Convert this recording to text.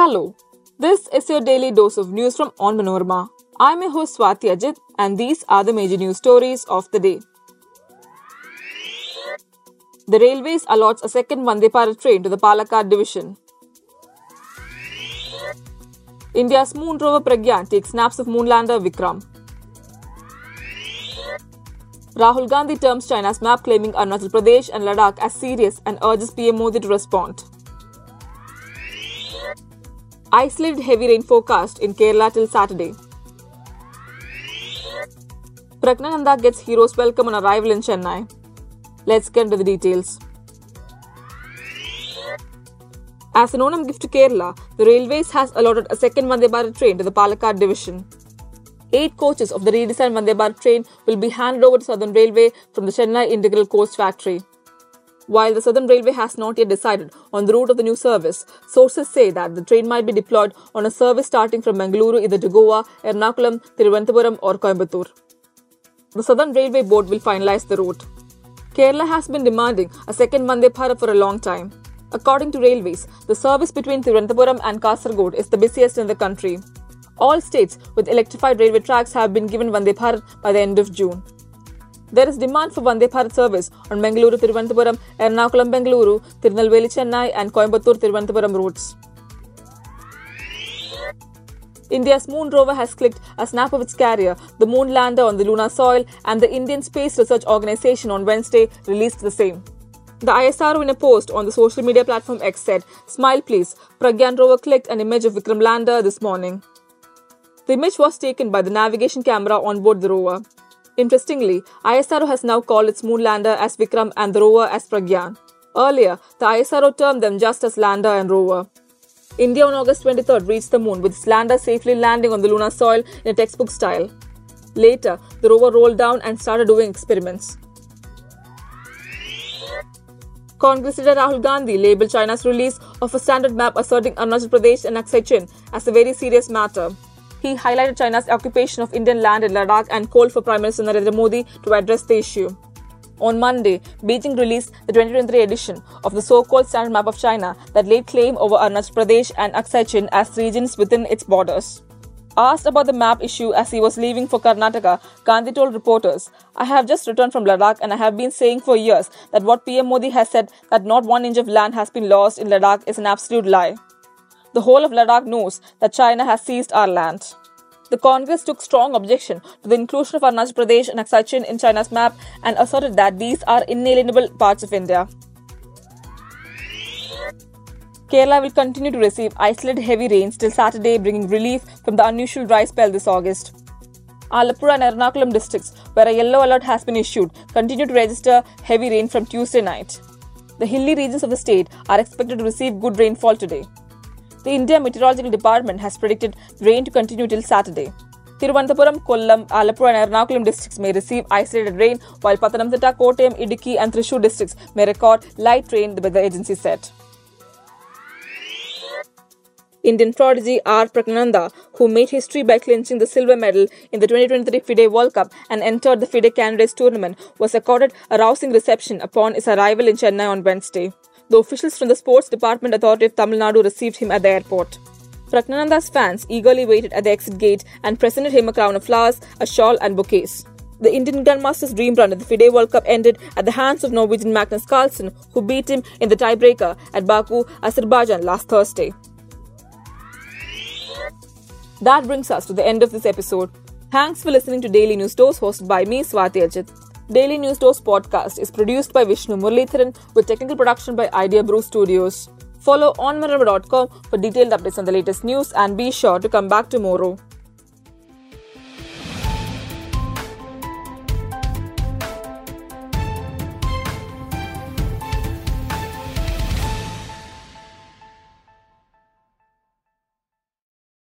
Hello, this is your daily dose of news from Onmanorama. I'm your host Swati Ajit, and these are the major news stories of the day. The Railways allots a second Vande Bharat train to the Palakkad division. India's moon rover Pragyan takes snaps of moonlander Vikram. Rahul Gandhi terms China's map claiming Arunachal Pradesh and Ladakh as serious and urges PM Modi to respond. Isolated heavy rain forecast in Kerala till Saturday. Praggnanandhaa gets hero's welcome on arrival in Chennai. Let's get into the details. As an Onam gift to Kerala, the Railways has allotted a second Vande Bharat train to the Palakkad division. Eight coaches of the redesigned Vande Bharat train will be handed over to Southern Railway from the Chennai Integral Coach Factory. While the Southern Railway has not yet decided on the route of the new service, sources say that the train might be deployed on a service starting from Mangaluru either to Goa, Ernakulam, Thiruvananthapuram or Coimbatore. The Southern Railway Board will finalize the route. Kerala has been demanding a second Vande Bharat for a long time. According to Railways, the service between Thiruvananthapuram and Kasaragod is the busiest in the country. All states with electrified railway tracks have been given Vande Bharat by the end of June. There is demand for Vande Bharat service on Mangaluru Thiruvananthapuram, Ernakulam Bengaluru, Tirunelveli Chennai, and Coimbatore Thiruvananthapuram routes. India's moon rover has clicked a snap of its carrier, the moon lander on the lunar soil, and the Indian Space Research Organization on Wednesday released the same. The ISRO in a post on the social media platform X said, Smile please, Pragyan rover clicked an image of Vikram lander this morning. The image was taken by the navigation camera on board the rover. Interestingly, ISRO has now called its moon lander as Vikram and the rover as Pragyan. Earlier, the ISRO termed them just as lander and rover. India on August 23rd reached the moon with its lander safely landing on the lunar soil in a textbook style. Later, the rover rolled down and started doing experiments. Congress leader Rahul Gandhi labelled China's release of a standard map asserting Arunachal Pradesh and Aksai Chin as a very serious matter. He highlighted China's occupation of Indian land in Ladakh and called for Prime Minister Narendra Modi to address the issue. On Monday, Beijing released the 2023 edition of the so-called Standard Map of China that laid claim over Arunachal Pradesh and Aksai as regions within its borders. Asked about the map issue as he was leaving for Karnataka, Gandhi told reporters, I have just returned from Ladakh and I have been saying for years that what PM Modi has said that not one inch of land has been lost in Ladakh is an absolute lie. The whole of Ladakh knows that China has seized our land. The Congress took strong objection to the inclusion of Arunachal Pradesh and Aksai Chin in China's map and asserted that these are inalienable parts of India. Kerala will continue to receive isolated heavy rains till Saturday, bringing relief from the unusual dry spell this August. Alappuzha and Ernakulam districts, where a yellow alert has been issued, continue to register heavy rain from Tuesday night. The hilly regions of the state are expected to receive good rainfall today. The India Meteorological Department has predicted rain to continue till Saturday. Thiruvananthapuram, Kollam, Alappuzha and Ernakulam districts may receive isolated rain, while Pathanamthitta, Kottayam, Idukki and Thrissur districts may record light rain, the weather agency said. Indian prodigy R. Praggnanandhaa, who made history by clinching the silver medal in the 2023 FIDE World Cup and entered the FIDE Candidates Tournament, was accorded a rousing reception upon his arrival in Chennai on Wednesday. The officials from the Sports Department Authority of Tamil Nadu received him at the airport. Praggnanandhaa's fans eagerly waited at the exit gate and presented him a crown of flowers, a shawl, and bouquets. The Indian Grandmaster's dream run at the FIDE World Cup ended at the hands of Norwegian Magnus Carlsen, who beat him in the tiebreaker at Baku, Azerbaijan last Thursday. That brings us to the end of this episode. Thanks for listening to Daily News Dose hosted by me, Swati Ajit. Daily News Dose podcast is produced by Vishnu Muralitharan with technical production by Idea Brew Studios. Follow onmanorama.com for detailed updates on the latest news and be sure to come back tomorrow.